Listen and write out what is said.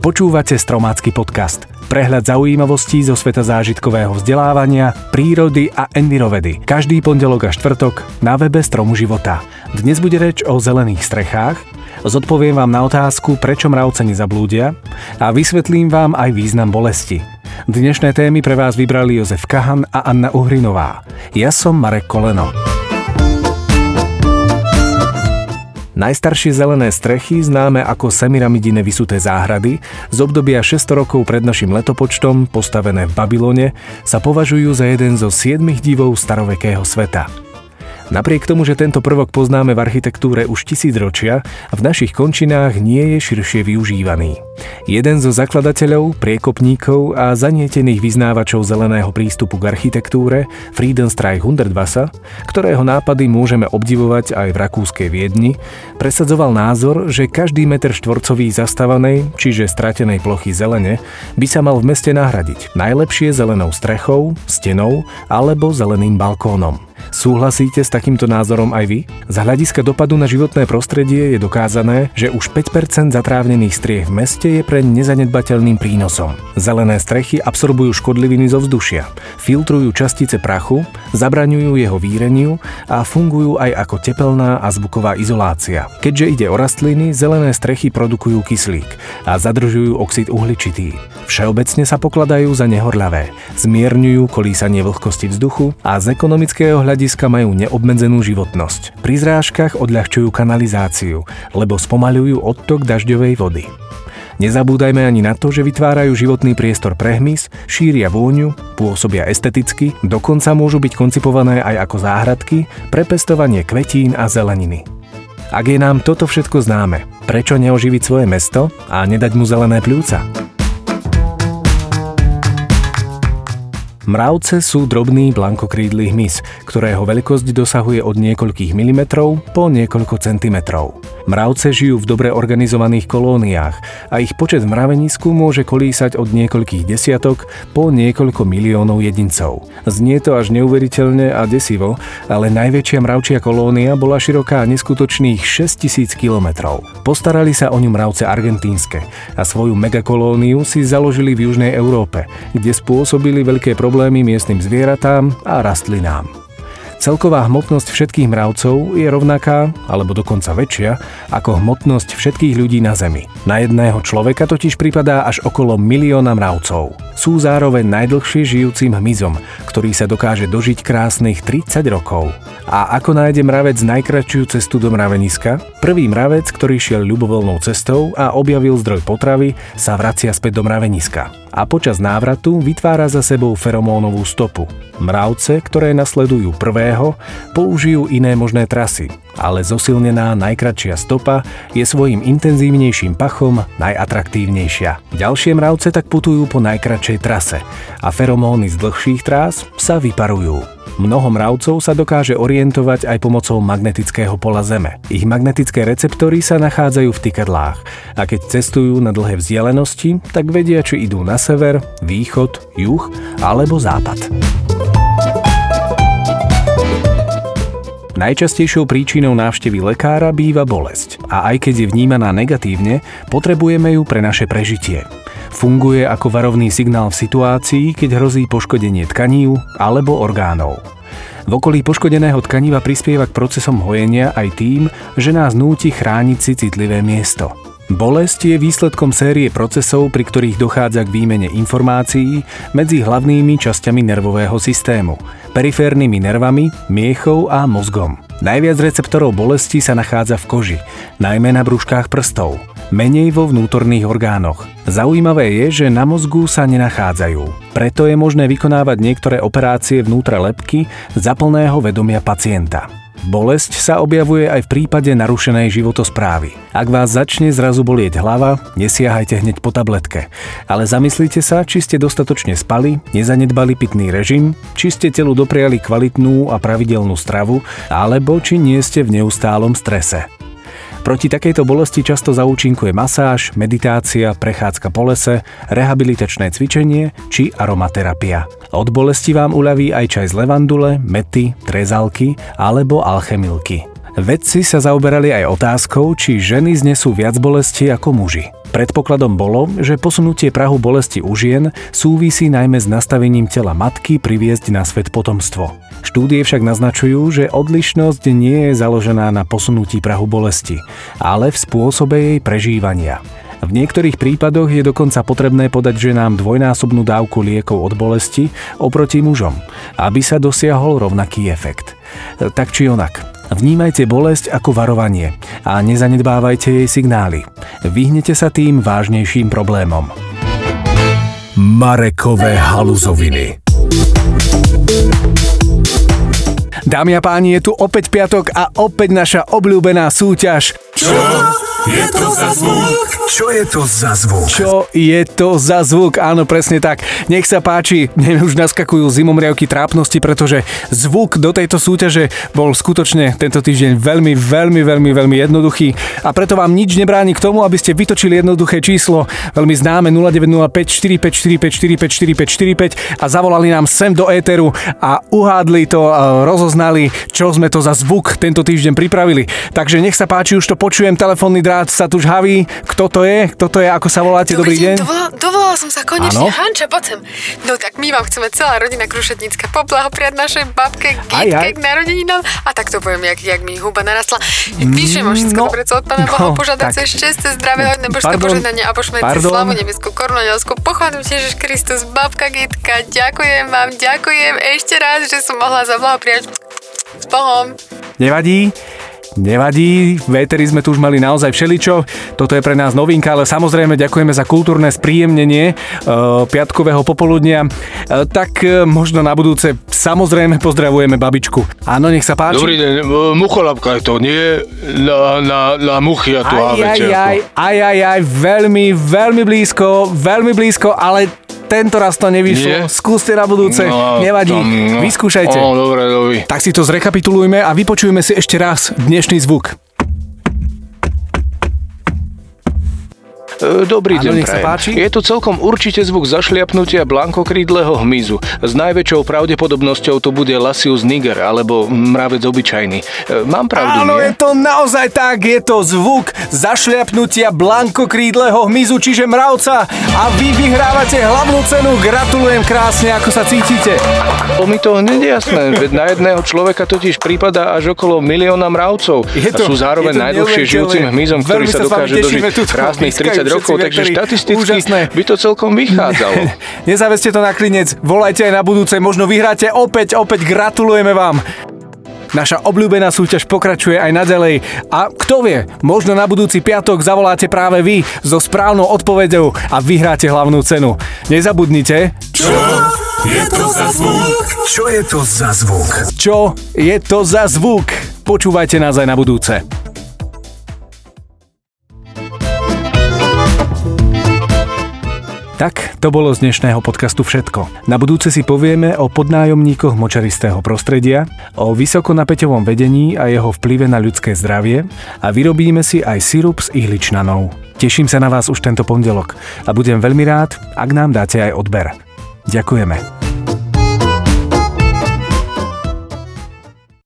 Počúvate Stromácky podcast. Prehľad zaujímavostí zo sveta zážitkového vzdelávania, prírody a envirovedy. Každý pondelok a štvrtok na webe Stromu života. Dnes bude reč o zelených strechách, zodpoviem vám na otázku, prečo mravce nezablúdia a vysvetlím vám aj význam bolesti. Dnešné témy pre vás vybrali Jozef Kahan a Anna Uhrinová. Ja som Marek Koleno. Najstaršie zelené strechy, známe ako semiramidine vysuté záhrady, z obdobia 600 rokov pred našim letopočtom, postavené v Babylone, sa považujú za jeden zo siedmých divov starovekého sveta. Napriek tomu, že tento prvok poznáme v architektúre už tisíc ročia, v našich končinách nie je širšie využívaný. Jeden zo zakladateľov, priekopníkov a zanietených vyznávačov zeleného prístupu k architektúre, Friedenstreich Hundertwasser, ktorého nápady môžeme obdivovať aj v rakúskej Viedni, presadzoval názor, že každý meter štvorcový zastávanej, čiže stratenej plochy zelene, by sa mal v meste nahradiť najlepšie zelenou strechou, stenou alebo zeleným balkónom. Súhlasíte s takýmto názorom aj vy? Z hľadiska dopadu na životné prostredie je dokázané, že už 5% zatrávnených striech v meste je pre nezanedbateľným prínosom. Zelené strechy absorbujú škodliviny zo vzdušia, filtrujú častice prachu, zabraňujú jeho výreniu a fungujú aj ako tepelná a zvuková izolácia. Keďže ide o rastliny, zelené strechy produkujú kyslík a zadržujú oxid uhličitý. Všeobecne sa pokladajú za nehorľavé, zmierňujú kolísanie vlhkosti vzduchu a z ekonomického hľadiska majú neobmedzenú životnosť. Pri zrážkach odľahčujú kanalizáciu, lebo spomaľujú odtok dažďovej vody. Nezabúdajme ani na to, že vytvárajú životný priestor pre hmyz, šíria vôňu, pôsobia esteticky, dokonca môžu byť koncipované aj ako záhradky pre pestovanie kvetín a zeleniny. Ak je nám toto všetko známe, prečo neoživiť svoje mesto a nedať mu zelené pľúca? Mravce sú drobný blankokrídly hmyz, ktorého veľkosť dosahuje od niekoľkých milimetrov po niekoľko centimetrov. Mravce žijú v dobre organizovaných kolóniách a ich počet v mravenisku môže kolísať od niekoľkých desiatok po niekoľko miliónov jedincov. Znie to až neuveriteľne a desivo, ale najväčšia mravčia kolónia bola široká neskutočných 6000 kilometrov. Postarali sa o ňu mravce argentínske a svoju megakolóniu si založili v Južnej Európe, kde spôsobili veľké problémy miestnym zvieratám a rastlinám. Celková hmotnosť všetkých mravcov je rovnaká, alebo dokonca väčšia, ako hmotnosť všetkých ľudí na Zemi. Na jedného človeka totiž pripadá až okolo milióna mravcov. Sú zároveň najdlhšie žijúcim hmyzom, ktorý sa dokáže dožiť krásnych 30 rokov. A ako nájde mravec najkračšiu cestu do mraveniska? Prvý mravec, ktorý šiel ľubovoľnou cestou a objavil zdroj potravy, sa vracia späť do mraveniska a počas návratu vytvára za sebou feromónovú stopu. Mravce, ktoré nasledujú prvého, použijú iné možné trasy, ale zosilnená najkratšia stopa je svojim intenzívnejším pachom najatraktívnejšia. Ďalšie mravce tak putujú po najkratšej trase a feromóny z dlhších trás sa vyparujú. Mnoho mravcov sa dokáže orientovať aj pomocou magnetického pola Zeme. Ich magnetické receptory sa nachádzajú v tykadlách a keď cestujú na dlhé vzdialenosti, tak vedia, či idú na sever, východ, juh alebo západ. Najčastejšou príčinou návštevy lekára býva bolesť a aj keď je vnímaná negatívne, potrebujeme ju pre naše prežitie. Funguje ako varovný signál v situácii, keď hrozí poškodenie tkaní alebo orgánov. V okolí poškodeného tkaniva prispieva k procesom hojenia aj tým, že nás núti chrániť si citlivé miesto. Bolesť je výsledkom série procesov, pri ktorých dochádza k výmene informácií medzi hlavnými časťami nervového systému, periférnymi nervami, miechou a mozgom. Najviac receptorov bolesti sa nachádza v koži, najmä na brúškách prstov, menej vo vnútorných orgánoch. Zaujímavé je, že na mozgu sa nenachádzajú. Preto je možné vykonávať niektoré operácie vnútra lepky za plného vedomia pacienta. Bolesť sa objavuje aj v prípade narušenej životosprávy. Ak vás začne zrazu bolieť hlava, nesiahajte hneď po tabletke. Ale zamyslite sa, či ste dostatočne spali, nezanedbali pitný režim, či ste telu dopriali kvalitnú a pravidelnú stravu, alebo či nie ste v neustálom strese. Proti takejto bolesti často zaúčinkuje masáž, meditácia, prechádzka po lese, rehabilitačné cvičenie či aromaterapia. Od bolesti vám uľaví aj čaj z levandule, mety, trezalky alebo alchemilky. Vedci sa zaoberali aj otázkou, či ženy znesú viac bolesti ako muži. Predpokladom bolo, že posunutie prahu bolesti u žien súvisí najmä s nastavením tela matky priviesť na svet potomstvo. Štúdie však naznačujú, že odlišnosť nie je založená na posunutí prahu bolesti, ale v spôsobe jej prežívania. V niektorých prípadoch je dokonca potrebné podať ženám dvojnásobnú dávku liekov od bolesti oproti mužom, aby sa dosiahol rovnaký efekt. Tak či onak, vnímajte bolesť ako varovanie a nezanedbávajte jej signály. Vyhnete sa tým vážnejším problémom. Marekové haluzoviny Dámy a páni, je tu opäť piatok a opäť naša obľúbená súťaž. Čo je to za zvuk? Čo je to za zvuk? Čo je to za zvuk? Áno, presne tak. Nech sa páči, mne už naskakujú zimomriavky trápnosti, pretože zvuk do tejto súťaže bol skutočne tento týždeň veľmi, veľmi, veľmi, veľmi jednoduchý a preto vám nič nebráni k tomu, aby ste vytočili jednoduché číslo, veľmi známe 0905 454 455 455 a zavolali nám sem do éteru a uhádli to, rozoznali, čo sme to za zvuk tento týždeň pripravili. Takže nech sa páči, už to počujem, telefónny drát sa tu žhaví. Kto to je? Kto to je? Ako sa voláte? Dobrý, Dobrý deň. Dovolala, dovolala som sa konečne. Ano? Hanča, poď sem. No tak my vám chceme celá rodina Krušetnícka poblahoprijať našej babke Gitke k narodeninám. A tak to poviem, jak, jak mi huba narastla. Píšem o všetko no, dobre, co od Pána no, Boha požiadať sa šťastie, zdravé, hodné božské požehnanie a pošmete slavu nebeskú, korunu nebeskú. Pochválim Ježiš Kristus, babka Gitka. Ďakujem vám, ďakujem ešte raz, že som mohla zablahoprijať s Bohom. Nevadí. Nevadí, v Eteri sme tu už mali naozaj všeličo, toto je pre nás novinka, ale samozrejme ďakujeme za kultúrne spríjemnenie uh, piatkového popoludnia. Uh, tak uh, možno na budúce samozrejme pozdravujeme babičku. Áno, nech sa páči. Dobrý deň, mucholapka je to, nie na, na, na muchy a tu aj, aj, aj, aj, aj, aj, veľmi, veľmi blízko, veľmi blízko, ale tento raz to nevyšlo. Nie? Skúste na budúce, no, nevadí. Tam, no. Vyskúšajte. O, dobre, dobre. Tak si to zrekapitulujme a vypočujeme si ešte raz dnešný zvuk. E, dobrý deň, nech sa páči. Je to celkom určite zvuk zašliapnutia blankokrídleho hmyzu. S najväčšou pravdepodobnosťou to bude Lasius niger, alebo mravec obyčajný. E, mám pravdu, Áno, nie? je to naozaj tak. Je to zvuk zašliapnutia blankokrídleho hmyzu, čiže mravca. A vy vyhrávate hlavnú cenu. Gratulujem krásne, ako sa cítite. To mi to hneď jasné. Veď na jedného človeka totiž prípada až okolo milióna mravcov. Je to, a sú zároveň najdlhšie žijúcim hmyzom, ktorý sa dokáže dožiť krásnych 30 rokov, takže štatisticky úžasné. by to celkom vychádzalo. Nezavezte to na klinec, volajte aj na budúce, možno vyhráte opäť, opäť gratulujeme vám. Naša obľúbená súťaž pokračuje aj naďalej a kto vie, možno na budúci piatok zavoláte práve vy so správnou odpovedou a vyhráte hlavnú cenu. Nezabudnite. Čo je to za zvuk? Čo je to za zvuk? Čo je to za zvuk? Počúvajte nás aj na budúce. Tak, to bolo z dnešného podcastu všetko. Na budúce si povieme o podnájomníkoch močaristého prostredia, o vysokonapäťovom vedení a jeho vplyve na ľudské zdravie a vyrobíme si aj sirup s ihličnanou. Teším sa na vás už tento pondelok a budem veľmi rád, ak nám dáte aj odber. Ďakujeme.